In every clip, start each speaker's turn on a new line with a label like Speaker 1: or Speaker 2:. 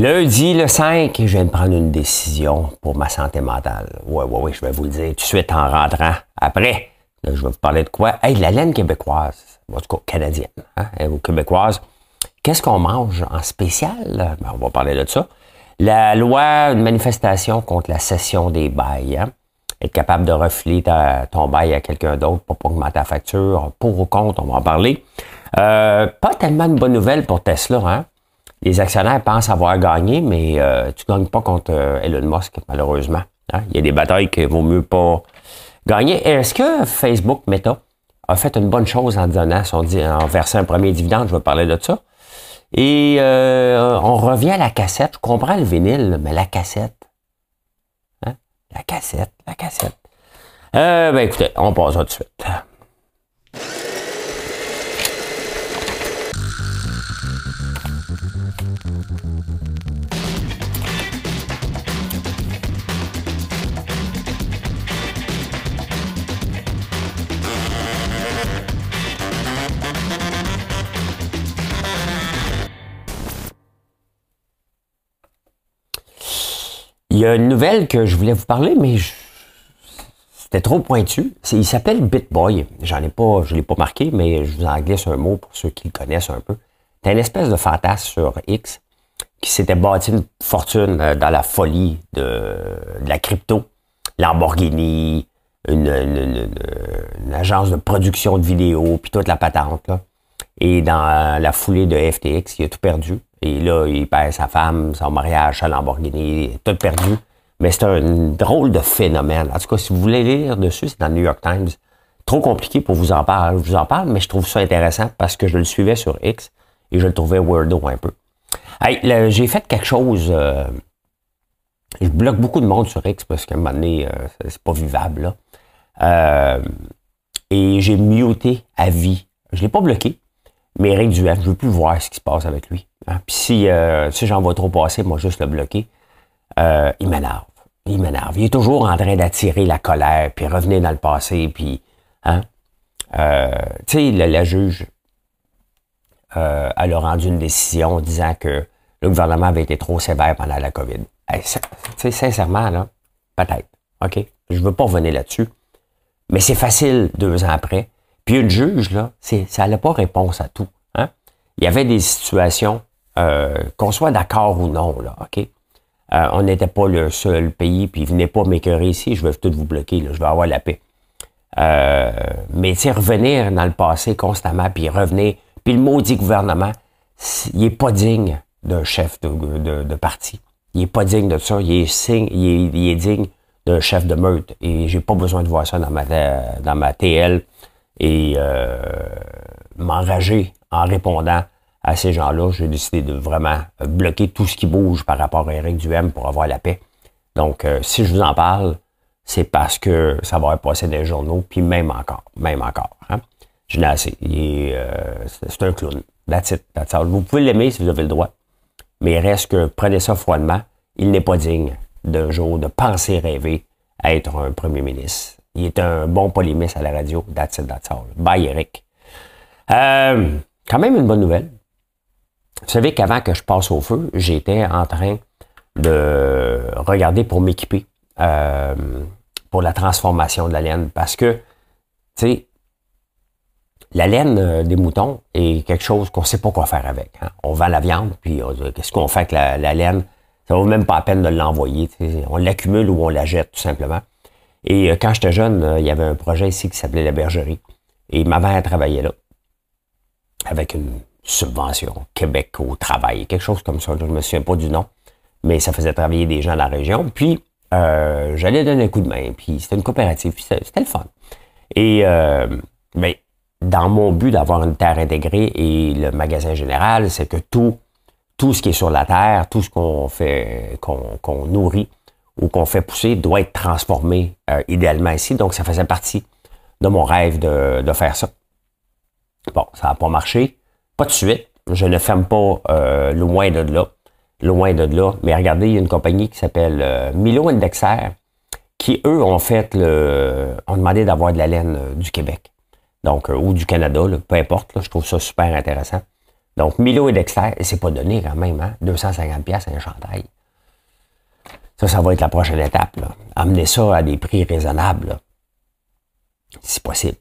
Speaker 1: Lundi le 5, je de prendre une décision pour ma santé mentale. Oui, oui, oui, je vais vous le dire tout de suite en rentrant. Après, je vais vous parler de quoi? Hey, la laine québécoise, en tout cas canadienne, hein, ou québécoise, qu'est-ce qu'on mange en spécial? Ben, on va parler de ça. La loi, une manifestation contre la cession des bails. Hein? Être capable de refiler ton bail à quelqu'un d'autre pour pas augmenter ta facture. Pour ou contre, on va en parler. Euh, pas tellement de bonne nouvelle pour Tesla. Hein? Les actionnaires pensent avoir gagné, mais euh, tu ne gagnes pas contre euh, Elon Musk, malheureusement. Hein. Il y a des batailles qu'il vaut mieux pas gagner. Est-ce que Facebook Meta a fait une bonne chose en donnant en versant un premier dividende? Je vais parler de ça. Et euh, on revient à la cassette. Je comprends le vinyle, mais la cassette. Hein? La cassette, la cassette. Euh, ben écoutez, on passe tout de suite. Y a une nouvelle que je voulais vous parler, mais c'était trop pointu. Il s'appelle BitBoy. J'en ai pas, je l'ai pas marqué, mais je vous en glisse un mot pour ceux qui le connaissent un peu. C'est une espèce de fantasme sur X qui s'était bâti une fortune euh, dans la folie de, la crypto. Lamborghini, une, agence de production de vidéos, puis toute la patente. Là. Et dans la foulée de FTX, il a tout perdu. Et là, il perd sa femme, son mariage, sa Lamborghini, tout perdu. Mais c'est un drôle de phénomène. En tout cas, si vous voulez lire dessus, c'est dans le New York Times. Trop compliqué pour vous en parler. Je vous en parle, mais je trouve ça intéressant parce que je le suivais sur X et je le trouvais weirdo un peu. Hey, j'ai fait quelque chose. Euh, je bloque beaucoup de monde sur X parce qu'à un moment donné, euh, c'est pas vivable. Là. Euh, et j'ai muté à vie. Je l'ai pas bloqué, mais Eric Duhem, je veux plus voir ce qui se passe avec lui. Hein. Puis si, si j'en vois trop passer, moi juste le bloquer, il m'énerve. Il m'énerve. Il est toujours en train d'attirer la colère, puis revenir dans le passé, puis hein. tu sais, la juge, euh, elle a rendu une décision disant que le gouvernement avait été trop sévère pendant la COVID. Tu sais, sincèrement, là, peut-être. OK? Je veux pas revenir là-dessus. Mais c'est facile deux ans après. Puis juge, là, ça n'a pas réponse à tout. Hein? Il y avait des situations, euh, qu'on soit d'accord ou non, là, OK? Euh, on n'était pas le seul pays, puis venez pas m'écœurer ici, je vais tout vous bloquer, je vais avoir la paix. Euh, mais tu revenir dans le passé constamment, puis revenir puis le maudit gouvernement, il est pas digne d'un chef de, parti. Il est pas digne de ça. Il est, il est, digne d'un chef de meute. Et j'ai pas besoin de voir ça dans ma, dans ma TL et euh, m'enrager en répondant à ces gens-là. J'ai décidé de vraiment bloquer tout ce qui bouge par rapport à Eric Duhem pour avoir la paix. Donc, euh, si je vous en parle, c'est parce que ça va passer dans les journaux, puis même encore, même encore. Hein? Je n'ai assez. Euh, c'est un clown. That's it. That's. Vous pouvez l'aimer si vous avez le droit. Mais il reste que prenez ça froidement. Il n'est pas digne d'un jour de penser rêver à être un premier ministre. Il est un bon polémiste à la radio. That's it, that's. Bye, Eric. Euh, quand même une bonne nouvelle. Vous savez qu'avant que je passe au feu, j'étais en train de regarder pour m'équiper euh, pour la transformation de la laine. Parce que, tu sais, la laine euh, des moutons est quelque chose qu'on ne sait pas quoi faire avec. Hein. On vend la viande, puis qu'est-ce qu'on fait avec la, laine? Ça vaut même pas la peine de l'envoyer. On l'accumule ou on la jette, tout simplement. Et euh, quand j'étais jeune, euh, il y avait un projet ici qui s'appelait la bergerie. Et ma mère travaillait là, avec une subvention, Québec au travail, quelque chose comme ça. Je ne me souviens pas du nom, mais ça faisait travailler des gens dans la région. Puis, j'allais donner un coup de main, puis c'était une coopérative, c'était le fun. Et, ben, dans mon but d'avoir une terre intégrée et le magasin général, c'est que tout, tout ce qui est sur la terre, tout ce qu'on fait, qu'on nourrit ou qu'on fait pousser doit être transformé euh, idéalement ici. Donc, ça faisait partie de mon rêve de, de faire ça. Bon, ça n'a pas marché. Pas de suite. Je ne ferme pas euh, loin de là. Loin de là. Mais regardez, il y a une compagnie qui s'appelle euh, Milo Indexer qui, eux, ont fait le. ont demandé d'avoir de la laine du Québec donc, euh, ou du Canada, peu importe, je trouve ça super intéressant. Donc, Milo et Dexter, c'est pas donné quand même, hein? 250 pièces un chandail. Ça, ça va être la prochaine étape. Là. Amener ça à des prix raisonnables. C'est possible.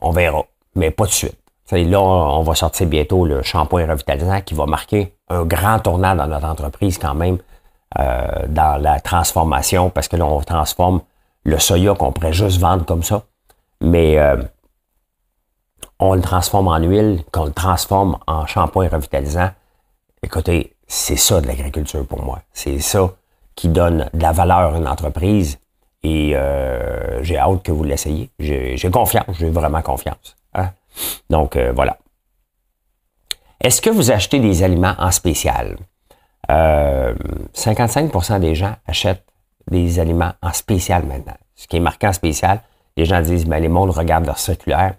Speaker 1: On verra. Mais pas de suite. là, on va sortir bientôt le shampoing revitalisant qui va marquer un grand tournant dans notre entreprise quand même euh, dans la transformation parce que là, on transforme le soya qu'on pourrait juste vendre comme ça. Mais euh, on le transforme en huile, qu'on le transforme en shampoing revitalisant. Écoutez, c'est ça de l'agriculture pour moi. C'est ça qui donne de la valeur à une entreprise. Et euh, j'ai hâte que vous l'essayiez. J'ai confiance, j'ai vraiment confiance. Hein. Donc euh, voilà. Est-ce que vous achetez des aliments en spécial? 55% euh, des gens achètent des aliments en spécial maintenant. Ce qui est marqué en spécial, les gens disent, mais les mondes regardent leur circulaire.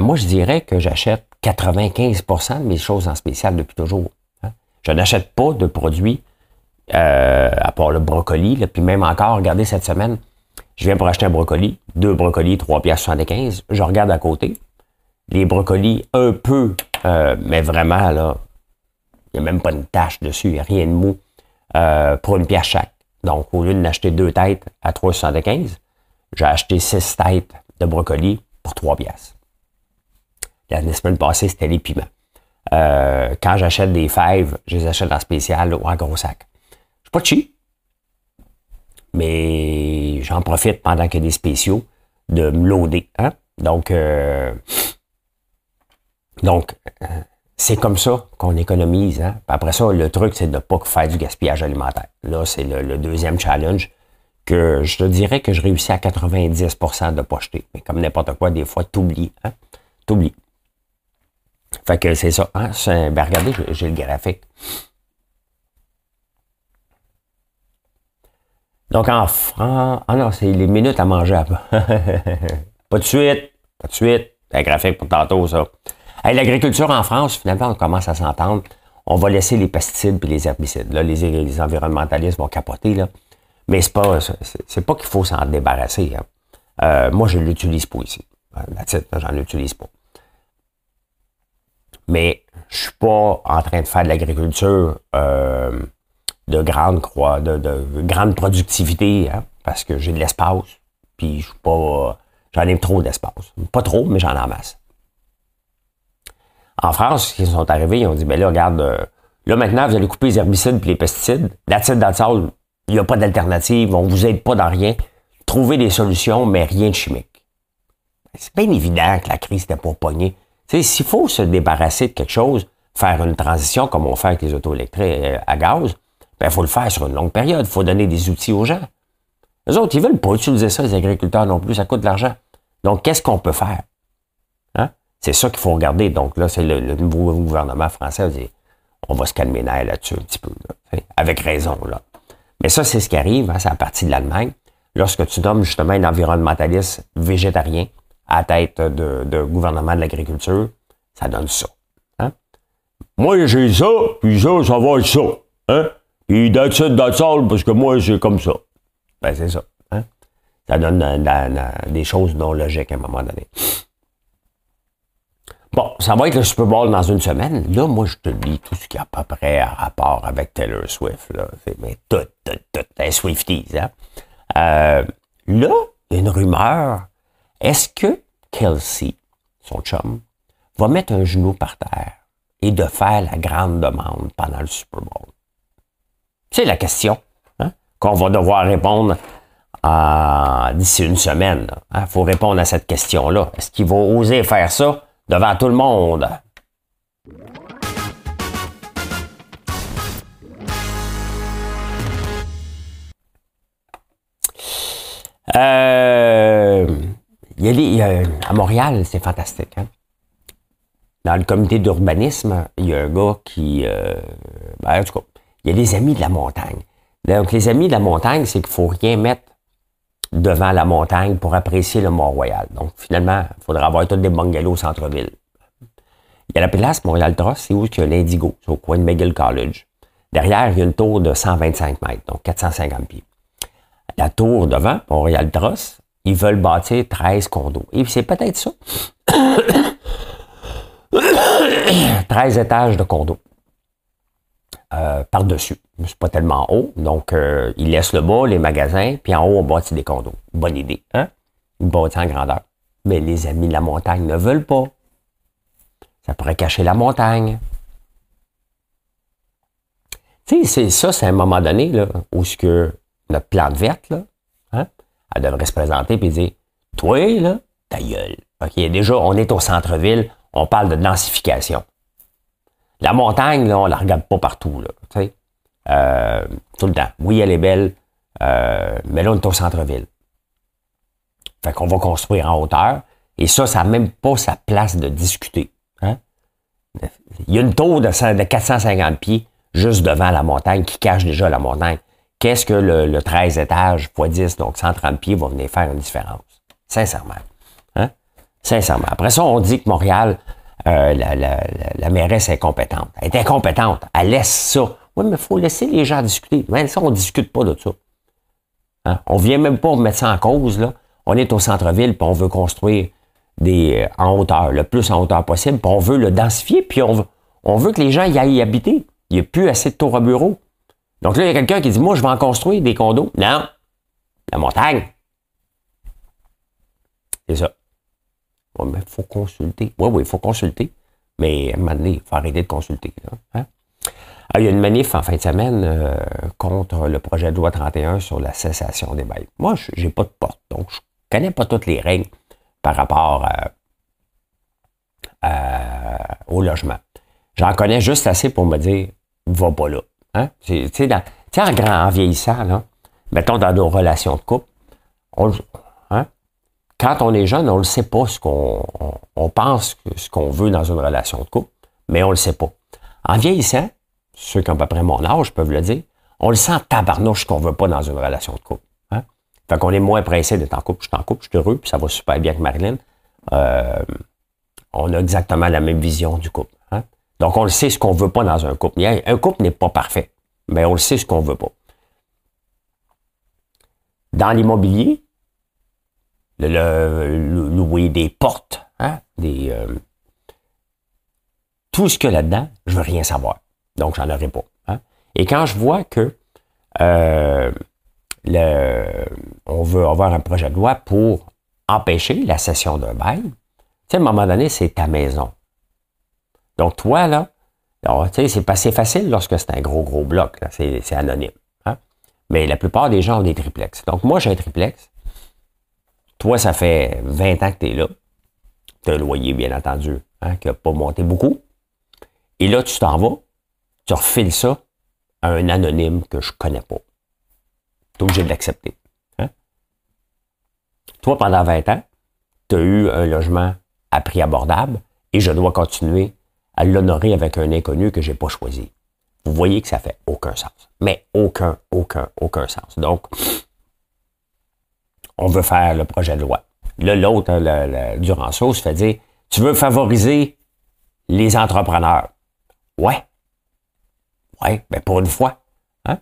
Speaker 1: moi, je dirais que j'achète 95% de mes choses en spécial depuis toujours. Hein. Je n'achète pas de produits euh, à part le brocoli. Là, puis même encore, regardez cette semaine, je viens pour acheter un brocoli, deux brocolis, 3 pièces 75. Je regarde à côté. Les brocolis, un peu, euh, mais vraiment, là, il n'y a même pas une tache dessus, il n'y a rien de mou, euh, pour une pièce chaque. Donc, au lieu d'acheter deux têtes à 3,75, j'ai acheté six têtes de brocolis pour 3 pièces. La semaine passée, c'était les piments. quand j'achète des fèves, je les achète en spécial ou en gros sac pas cheap, mais j'en profite pendant qu'il y a des spéciaux de me loader. Hein? Donc, euh, donc euh, c'est comme ça qu'on économise. Hein? après ça, le truc, c'est de ne pas faire du gaspillage alimentaire. Là, c'est le, deuxième challenge que je te dirais que je réussis à 90% de pas jeter. Mais comme n'importe quoi, des fois, t'oublies. Hein? T'oublies. Fait que c'est ça. Hein? Ben, regardez, j'ai le graphique. Donc en France, ah non, c'est les minutes à manger. pas de suite, pas de suite. Un graphique pour tantôt, ça. L'agriculture en France, finalement, on commence à s'entendre. On va laisser les pesticides et les herbicides. Là, les, environnementalistes vont capoter, là. Mais c'est pas, pas qu'il faut s'en débarrasser. Hein. Euh, moi, je l'utilise pas ici. La titre, j'en utilise pas. Mais je suis pas en train de faire de l'agriculture euh, de grande croix, de, grande productivité, hein, parce que j'ai de l'espace, puis je suis pas. J'en ai trop d'espace. Pas trop, mais j'en ai en France, ils sont arrivés, ils ont dit, ben là, regarde, euh, là maintenant, vous allez couper les herbicides et les pesticides. L'acide dans le il n'y a pas d'alternative, on vous aide pas dans rien. Trouvez des solutions, mais rien de chimique. C'est bien évident que la crise n'était pas pognée. S'il faut se débarrasser de quelque chose, faire une transition comme on fait avec les auto électriques euh, à gaz, il ben, faut le faire sur une longue période. Il faut donner des outils aux gens. Les autres, ils veulent pas utiliser ça, les agriculteurs non plus. Ça coûte de l'argent. Donc, qu'est-ce qu'on peut faire? Hein? C'est ça qu'il faut regarder. Donc, là, c'est le, nouveau gouvernement français dit, on va se calmer là-dessus un petit peu. avec raison, là. Mais ça, c'est ce qui arrive. Hein, c'est à partir de l'Allemagne. Lorsque tu nommes justement un environnementaliste végétarien à tête de, gouvernement de l'agriculture, ça donne ça. Hein? Moi, j'ai ça, puis ça, ça va être ça. Hein? Et that's it, that's parce que moi, c'est comme ça. Ben, c'est ça. Hein? Ça donne des choses non logiques à un moment donné. Bon, ça va être le Super Bowl dans une semaine. Là, moi, je te dis tout ce qui a à peu près à rapport avec Taylor Swift. Là. Mais tout, tout, tout, les Swifties. Hein? Euh, là, une rumeur. Est-ce que Kelsey, son chum, va mettre un genou par terre et de faire la grande demande pendant le Super Bowl? C'est la question hein, qu'on va devoir répondre d'ici une semaine. Il hein. faut répondre à cette question-là. Est-ce qu'il va oser faire ça devant tout le monde? Euh, y a à Montréal, c'est fantastique. Hein. Dans le comité d'urbanisme, il y a un gars qui, euh, ben, en tout cas, il y a les amis de la montagne. Donc, les amis de la montagne, c'est qu'il faut rien mettre devant la montagne pour apprécier le Mont-Royal. Donc, finalement, il faudra avoir tous des bungalows au centre-ville. Il y a la place Montréal Trust, c'est où il y a l'Indigo, c'est au coin de McGill College. Derrière, il y a une tour de 125 mètres, donc 450 pieds. La tour devant, Montréal Trust, ils veulent bâtir 13 condos. Et c'est peut-être ça. 13 étages de condo. Euh, par-dessus. C'est pas tellement haut. Donc, euh, ils laissent le bas, les magasins, puis en haut, on bâtit des condos. Bonne idée, hein? Bâtit en grandeur. Mais les amis de la montagne ne veulent pas. Ça pourrait cacher la montagne. Tu sais, c'est ça, c'est un moment donné, où ce que notre plante verte, là, hein, elle devrait se présenter et dire Toi, là, ta gueule. OK, déjà, on est au centre-ville, on parle de densification. La montagne, là, on la regarde pas partout, là. Euh, tout le temps. Oui, elle est belle, euh, mais là, on est au centre-ville. Fait qu'on va construire en hauteur. Et ça, ça n'a même pas sa place de discuter. Hein? Il y a une tour de, 450 pieds juste devant la montagne qui cache déjà la montagne. Qu'est-ce que le, 13 étages x 10, donc 130 pieds, va venir faire une différence? Sincèrement. Hein? Sincèrement. Après ça, on dit que Montréal, euh, la, mairesse est compétente. Elle est incompétente. Elle laisse ça. Oui, mais il faut laisser les gens discuter. Mais ça, on ne discute pas de ça. Hein? On ne vient même pas mettre ça en cause. Là. On est au centre-ville, puis on veut construire des, euh, en hauteur, le plus en hauteur possible, puis on veut le densifier, puis on veut, que les gens y aillent y habiter. Il n'y a plus assez de tours à bureau. Donc là, il y a quelqu'un qui dit, moi, je vais en construire des condos. Non, la montagne. C'est ça. Oui, mais faut consulter. Oui, oui, il faut consulter. Mais à un moment donné, il faut arrêter de consulter. Hein? Ah, il y a une manif en fin de semaine euh, contre le projet de loi 31 sur la cessation des bails. Moi, je n'ai pas de porte, donc je ne connais pas toutes les règles par rapport au logement. J'en connais juste assez pour me dire, va pas là. Hein? Tu sais, en, grand, vieillissant, mettons dans nos relations de couple, on, hein? Quand on est jeune, on ne sait pas ce qu'on on, pense, ce qu'on veut dans une relation de couple, mais on ne le sait pas. En vieillissant, ceux qui ont à peu près mon âge peuvent le dire, on le sent tabarnouche qu'on veut pas dans une relation de couple. Hein? Fait qu'on est moins pressé d'être en couple. Je suis en couple, je suis heureux, puis ça va super bien avec Marilyn. Euh, on a exactement la même vision du couple. Hein? Donc, on le sait ce qu'on veut pas dans un couple. Un couple n'est pas parfait, mais on le sait ce qu'on veut pas. Dans l'immobilier, le, louer des portes, hein? des, euh, tout ce qu'il y a là-dedans, je veux rien savoir. Donc, j'en aurai pas. Hein. Et quand je vois que euh, on veut avoir un projet de loi pour empêcher la cession d'un bail, tu à un moment donné, c'est ta maison. Donc, toi, là, tu sais, c'est pas assez facile lorsque c'est un gros, gros bloc. C'est anonyme. Hein. Mais la plupart des gens ont des triplex. Donc, moi, j'ai un triplex. Toi, ça fait 20 ans que tu es là. Tu as un loyer, bien entendu, hein, qui n'a pas monté beaucoup. Et là, tu t'en vas tu refiles ça à un anonyme que je connais pas. Tu es obligé de l'accepter. Hein? Toi, pendant 20 ans, tu as eu un logement à prix abordable et je dois continuer à l'honorer avec un inconnu que j'ai pas choisi. Vous voyez que ça fait aucun sens. Mais aucun, aucun, aucun sens. Donc, on veut faire le projet de loi. Là, l'autre, le, Duranceau, se fait dire, tu veux favoriser les entrepreneurs. Ouais, oui, mais pour une fois. Hein?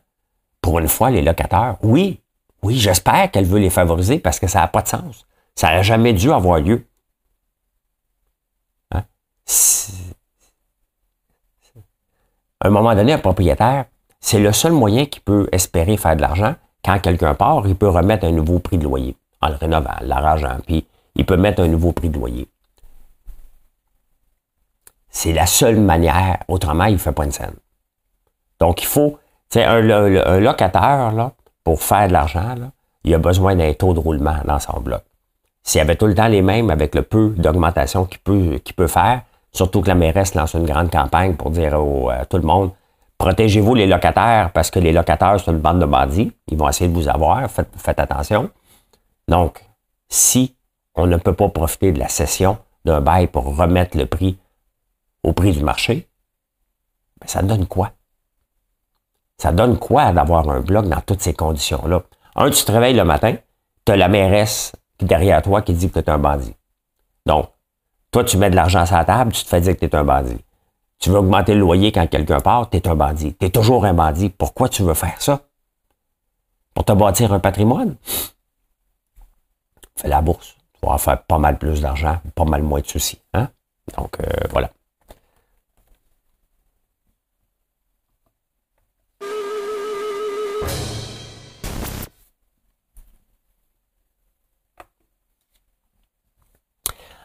Speaker 1: Pour une fois, les locataires, oui, oui, j'espère qu'elle veut les favoriser parce que ça n'a pas de sens. Ça n'a jamais dû avoir lieu. Hein? À un moment donné, un propriétaire, c'est le seul moyen qui peut espérer faire de l'argent. Quand quelqu'un part, il peut remettre un nouveau prix de loyer en le rénovant, l'arrangeant, puis il peut mettre un nouveau prix de loyer. C'est la seule manière, autrement, il ne fait pas une scène. Donc, il faut, tu sais, un, locataire, pour faire de l'argent, il a besoin d'un taux de roulement dans son bloc. S'il avait tout le temps les mêmes avec le peu d'augmentation qu'il peut, qu'il peut faire, surtout que la mairesse lance une grande campagne pour dire à tout le monde, protégez-vous les locataires parce que les locataires sont une bande de bandits. Ils vont essayer de vous avoir. Faites, attention. Donc, si on ne peut pas profiter de la cession d'un bail pour remettre le prix au prix du marché, ben, ça donne quoi? Ça donne quoi d'avoir un bloc dans toutes ces conditions-là? Un, tu te réveilles le matin, tu as la mairesse derrière toi qui dit que tu es un bandit. Donc, toi, tu mets de l'argent sur la table, tu te fais dire que tu es un bandit. Tu veux augmenter le loyer quand quelqu'un part, tu es un bandit. Tu es toujours un bandit. Pourquoi tu veux faire ça? Pour te bâtir un patrimoine? Fais la bourse. Tu vas faire pas mal plus d'argent, pas mal moins de soucis. Hein? Donc, euh, voilà.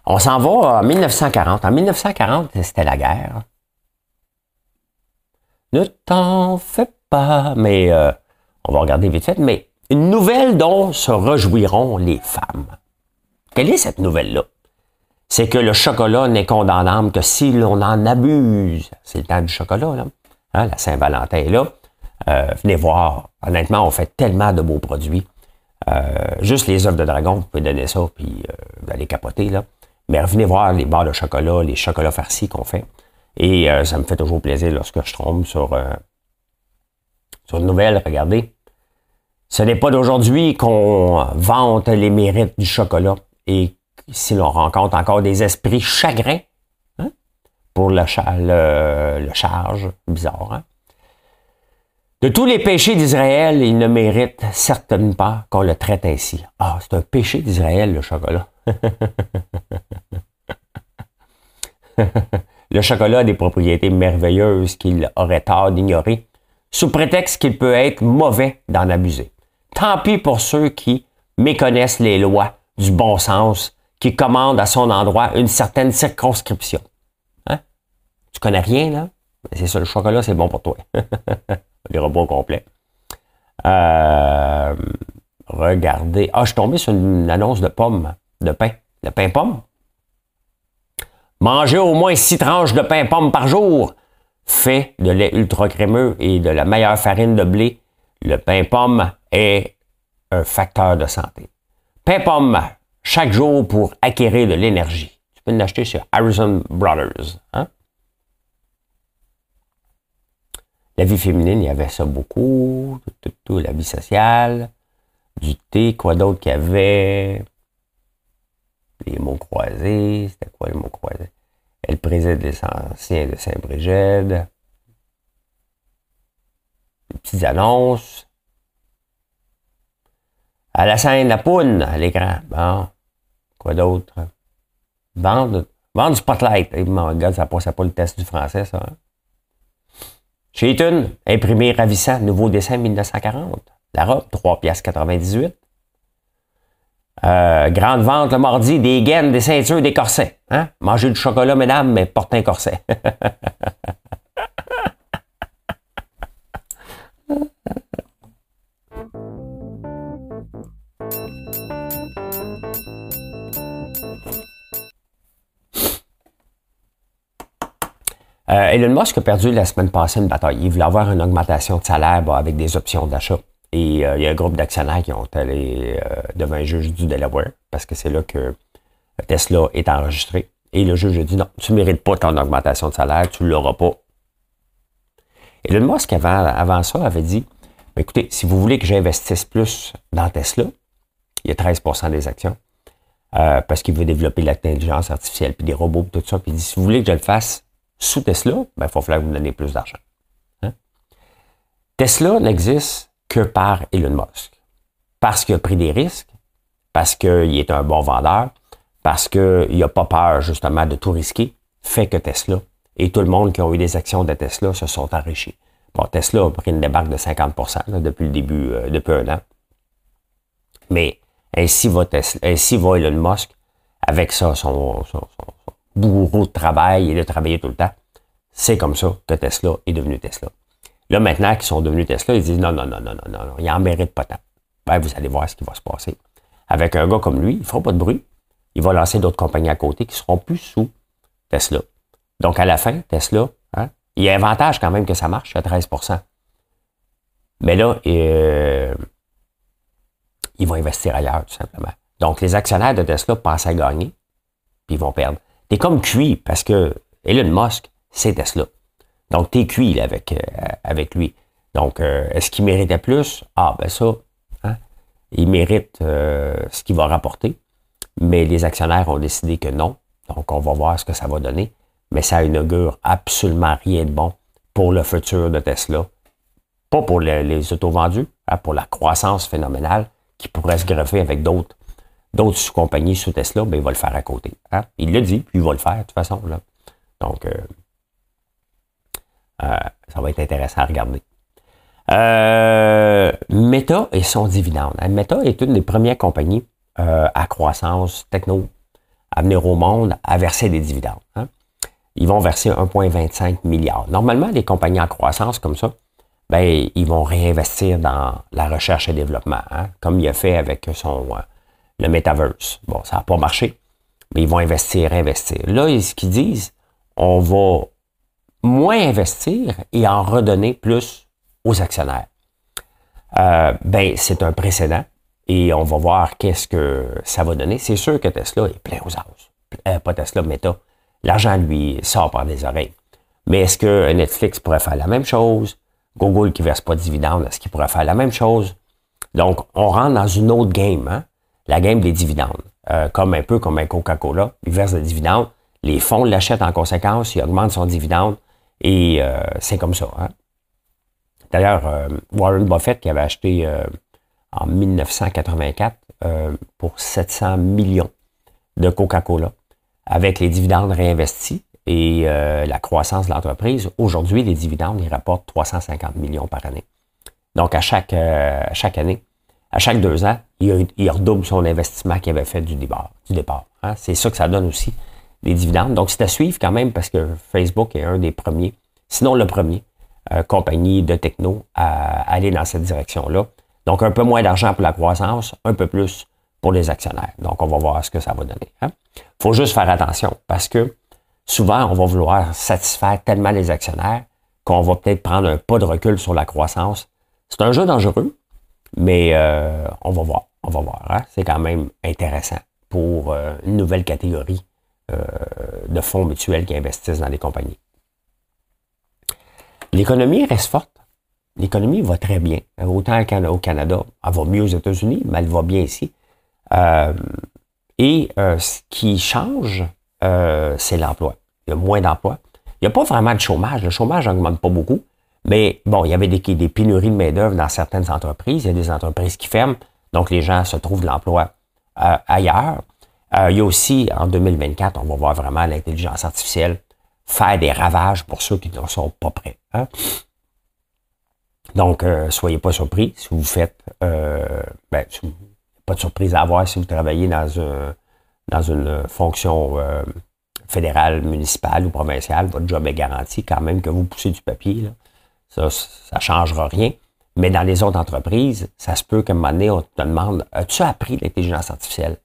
Speaker 1: On s'en va en 1940. En 1940, c'était la guerre. Ne t'en fais pas, mais euh, on va regarder vite fait, mais une nouvelle dont se réjouiront les femmes. Quelle est cette nouvelle-là? C'est que le chocolat n'est condamnable que si l'on en abuse. C'est le temps du chocolat, là. Hein, la Saint-Valentin est là. Euh, venez voir. Honnêtement, on fait tellement de beaux produits. Euh, juste les œufs de dragon, vous pouvez donner ça, puis euh, vous allez capoter, là. Mais venez voir les barres de chocolat, les chocolats farcis qu'on fait. Et ça me fait toujours plaisir lorsque je tombe sur, sur une nouvelle. Regardez. Ce n'est pas d'aujourd'hui qu'on vante les mérites du chocolat. Et si l'on rencontre encore des esprits chagrins, hein, pour le, le, charge, bizarre, hein? De tous les péchés d'Israël, il ne mérite certainement pas qu'on le traite ainsi. Ah, c'est un péché d'Israël, le chocolat. le chocolat a des propriétés merveilleuses qu'il aurait tort d'ignorer, sous prétexte qu'il peut être mauvais d'en abuser. Tant pis pour ceux qui méconnaissent les lois du bon sens, qui commandent à son endroit une certaine circonscription. Hein? Tu connais rien, là? C'est ça, le chocolat, c'est bon pour toi. les robots complets. Euh, regardez. Ah, je suis tombé sur une annonce de pommes, de pain. Le pain pomme. Manger au moins six tranches de pain pomme par jour. Fait de lait ultra crémeux et de la meilleure farine de blé. Le pain pomme est un facteur de santé. Pain pomme chaque jour pour acquérir de l'énergie. Tu peux l'acheter chez Harrison Brothers. Hein? La vie féminine, il y avait ça beaucoup. Tout, la vie sociale. Du thé, quoi d'autre qu'il y avait? Les mots croisés. C'était quoi les mots croisés? Elle préside les anciens de Saint-Brigide. Les petites annonces. À la scène, la poune à l'écran. Bon. Quoi d'autre? Vendre, vendre du spotlight. Eh, mon gars, ça passait pas le test du français, ça. Hein? Chayton, imprimé ravissant, nouveau dessin 1940. La robe, 3 pièces 98. Euh, grande vente le mardi, des gaines, des ceintures, des corsets. Hein? Manger du chocolat, mesdames, mais portez un corset. Euh, Elon Musk a perdu la semaine passée une bataille. Il voulait avoir une augmentation de salaire avec des options d'achat. Et euh, il y a un groupe d'actionnaires qui ont allé euh, devant un juge du Delaware parce que c'est là que Tesla est enregistré. Et le juge a dit non, tu ne mérites pas ton augmentation de salaire, tu ne l'auras pas. Elon Musk, avant, avant ça, avait dit écoutez, si vous voulez que j'investisse plus dans Tesla, il y a 13% des actions, parce qu'il veut développer l'intelligence artificielle, puis des robots, tout ça. Puis il dit si vous voulez que je le fasse, sous Tesla, ben, il va falloir que vous me donniez plus d'argent. Hein? Tesla n'existe que par Elon Musk. Parce qu'il a pris des risques, parce qu'il est un bon vendeur, parce qu'il n'a pas peur justement de tout risquer, fait que Tesla et tout le monde qui a eu des actions de Tesla se sont enrichis. Bon, Tesla a pris une débarque de 50% depuis le début, euh, depuis un an. Mais ainsi va, Tesla, ainsi va Elon Musk avec ça, son, bourreau de travail et de travailler tout le temps. C'est comme ça que Tesla est devenu Tesla. Là, maintenant qu'ils sont devenus Tesla, ils disent non, non, non, non, non, non, il en mérite pas tant. Ben, vous allez voir ce qui va se passer. Avec un gars comme lui, il ne fera pas de bruit. Il va lancer d'autres compagnies à côté qui seront plus sous Tesla. Donc, à la fin, Tesla, hein, il y a avantage quand même que ça marche à 13% Mais là, euh, il va investir ailleurs, tout simplement. Donc, les actionnaires de Tesla pensent à gagner, puis ils vont perdre. T'es comme cuit parce que Elon Musk, c'est Tesla. Donc, t'es cuit avec, euh, avec lui. Donc, euh, est-ce qu'il méritait plus? Ah, ben ça, hein, il mérite euh, ce qu'il va rapporter. Mais les actionnaires ont décidé que non. Donc, on va voir ce que ça va donner. Mais ça inaugure absolument rien de bon pour le futur de Tesla. Pas pour les, autos vendus, hein, pour la croissance phénoménale qui pourrait se greffer avec d'autres d'autres compagnies sous Tesla, ben, il va le faire à côté. Hein? Il l'a dit, puis il va le faire de toute façon. Là. Donc, euh, ça va être intéressant à regarder. Euh, Meta et son dividende. Meta est une des premières compagnies à croissance techno à venir au monde à verser des dividendes. Hein. Ils vont verser 1,25 milliard. Normalement, les compagnies en croissance comme ça, ben, ils vont réinvestir dans la recherche et développement, hein, comme il a fait avec son euh, le metaverse. Bon, ça n'a pas marché, mais ils vont investir, investir. Là, ce qu'ils disent, on va moins investir et en redonner plus aux actionnaires. Euh, ben, c'est un précédent et on va voir qu'est-ce que ça va donner. C'est sûr que Tesla est plein aux as. Euh, pas Tesla, Meta. L'argent, lui, sort par les oreilles. Mais est-ce que Netflix pourrait faire la même chose? Google qui verse pas de dividendes, est-ce qu'il pourrait faire la même chose? Donc, on rentre dans une autre game, hein? la game des dividendes. Euh, comme un peu comme un Coca-Cola, il verse des dividendes, les fonds l'achètent en conséquence, il augmente son dividende, et euh, c'est comme ça. Hein? D'ailleurs, euh, Warren Buffett qui avait acheté en 1984 pour 700 millions de Coca-Cola, avec les dividendes réinvestis, et euh, la croissance de l'entreprise, aujourd'hui, les dividendes, ils rapportent 350 millions par année. Donc, à chaque, euh, chaque année, à chaque deux ans, il, redouble son investissement qu'il avait fait du départ. Du départ hein. C'est ça que ça donne aussi, dividendes. Donc, c'est à suivre quand même parce que Facebook est un des premiers, sinon le premier, euh, compagnie de techno à aller dans cette direction-là. Donc, un peu moins d'argent pour la croissance, un peu plus pour les actionnaires. Donc, on va voir ce que ça va donner. Il hein. faut juste faire attention parce que souvent, on va vouloir satisfaire tellement les actionnaires qu'on va peut-être prendre un pas de recul sur la croissance. C'est un jeu dangereux, mais euh, on va voir. On va voir. Hein. C'est quand même intéressant pour euh, une nouvelle catégorie de fonds mutuels qui investissent dans les compagnies. L'économie reste forte. L'économie va très bien. Autant au Canada, elle va mieux aux États-Unis, mais elle va bien ici. et ce qui change, euh, c'est l'emploi. Il y a moins d'emplois. Il n'y a pas vraiment de chômage. Le chômage n'augmente pas beaucoup. Mais bon, il y avait des, des pénuries de main-d'œuvre dans certaines entreprises. Il y a des entreprises qui ferment. Donc, les gens se trouvent de l'emploi euh, ailleurs. Euh, il y a aussi, en 2024, on va voir vraiment l'intelligence artificielle faire des ravages pour ceux qui ne sont pas prêts. Hein. Donc, soyez pas surpris si vous faites, ben, pas de surprise à avoir si vous travaillez dans un, dans une fonction euh, fédérale, municipale ou provinciale, votre job est garanti quand même que vous poussez du papier. Ça, ça changera rien. Mais dans les autres entreprises, ça se peut qu'à un moment donné, on te demande As-tu appris l'intelligence artificielle?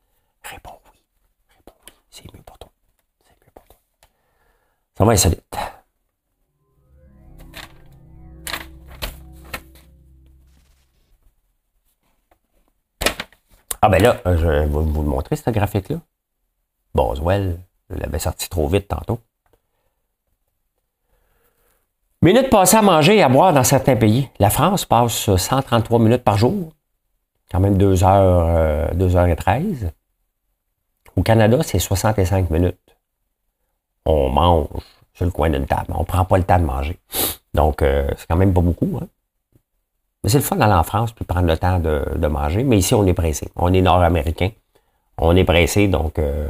Speaker 1: Réponds oui. C'est mieux pour toi. C'est mieux pour toi. Va insolite. Ah ben là, je vais vous le montrer, ce graphique-là. Boswell, je l'avais sorti trop vite tantôt. Minutes passées à manger et à boire dans certains pays. La France passe 133 minutes par jour. Quand même 2 heures, 2 euh, heures et 13. Au Canada, c'est 65 minutes. On mange sur le coin d'une table. On prend pas le temps de manger. Donc, euh, c'est quand même pas beaucoup. Hein? Mais c'est le fun d'aller en France puis prendre le temps de, manger. Mais ici, on est pressé. On est nord-américain. On est pressé, donc euh,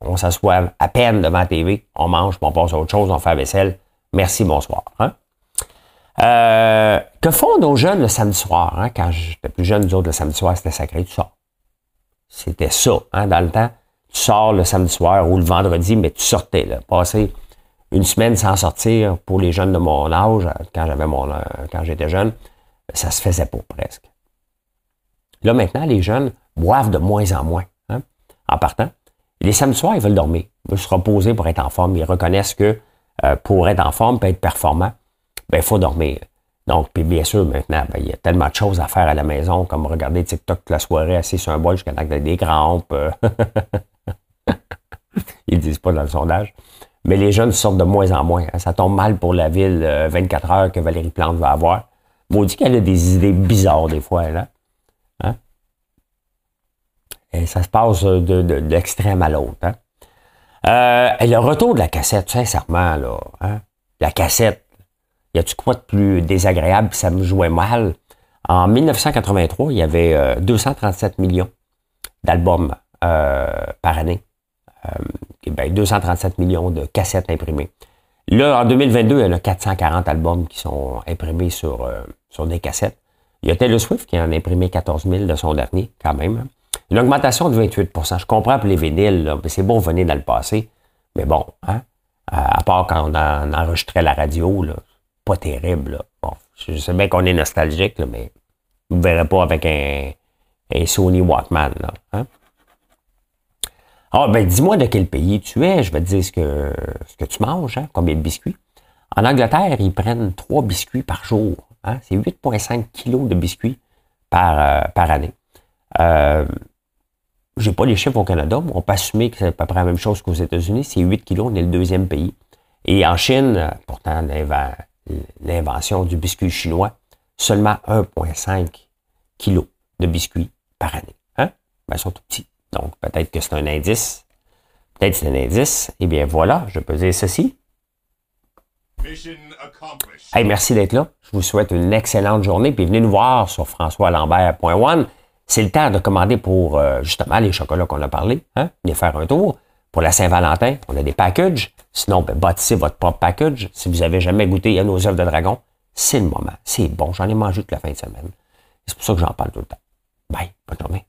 Speaker 1: on s'assoit à peine devant la TV, on mange, on passe à autre chose, on fait la vaisselle. Merci, bonsoir. Hein? Euh, que font nos jeunes le samedi soir? Hein? Quand j'étais plus jeune, nous autres, le samedi soir, c'était sacré, tu sors. C'était ça, hein, dans le temps. Tu sors le samedi soir ou le vendredi, mais tu sortais. Passer une semaine sans sortir pour les jeunes de mon âge, quand j'avais mon quand j'étais jeune, ça se faisait pas presque. Là, maintenant, les jeunes boivent de moins en moins hein, en partant. Les samedis soirs, ils veulent dormir. Ils veulent se reposer pour être en forme. Ils reconnaissent que euh, pour être en forme, pour être performant, ben, il faut dormir. Donc, puis bien sûr, maintenant, ben, il y a tellement de choses à faire à la maison, comme regarder TikTok toute la soirée assis sur un bol jusqu'à temps des crampes. Ils disent pas dans le sondage. Mais les jeunes sortent de moins en moins. Hein. Ça tombe mal pour la ville 24 euh, heures que Valérie Plante va avoir. Maudit qu'elle a des idées bizarres des fois, là. Hein? Et ça se passe de, l'extrême à l'autre. Hein? Euh, le retour de la cassette, sincèrement, là, hein? la cassette, y a-tu quoi de plus désagréable, ça me jouait mal? En 1983, il y avait 237 euh, millions d'albums euh, par année. et ben, 237 millions de cassettes imprimées. Là, en 2022, il y en a 440 albums qui sont imprimés sur, euh, sur des cassettes. Il y a Taylor Swift qui en a imprimé 14 000 de son dernier, quand même. Une augmentation de 28% Je comprends pour les vinyles, c'est bon venir dans le passé. Mais bon, hein? à part quand on, enregistrait la radio, là, terrible. Bon, je sais bien qu'on est nostalgique, mais vous ne verrez pas avec un, Sony Walkman. Là, hein? Ah, ben, dis-moi de quel pays tu es, je vais te dire ce que, ce que tu manges, hein? combien de biscuits. En Angleterre, ils prennent 3 biscuits par jour. Hein? C'est 8,5 kilos de biscuits par, euh, par année. Euh, j'ai pas les chiffres au Canada, mais on peut assumer que c'est à peu près la même chose qu'aux États-Unis. C'est 8 kilos, on est le deuxième pays. Et en Chine, pourtant, l'invention du biscuit chinois, seulement 1,5 kilos de biscuits par année. Hein? Ben, ils sont tout petits. Donc, peut-être que c'est un indice. Peut-être que c'est un indice. Eh bien, voilà, je peux dire ceci. Hey, merci d'être là. Je vous souhaite une excellente journée. Puis venez nous voir sur françoislambert.one. C'est le temps de commander pour euh, justement les chocolats qu'on a parlé. Hein? Venez faire un tour. Pour la Saint-Valentin, on a des packages. Sinon, ben, bâtissez votre propre package. Si vous avez jamais goûté à nos œufs de dragon, c'est le moment. C'est bon. J'en ai mangé toute la fin de semaine. C'est pour ça que j'en parle tout le temps. Bye. Bonne journée.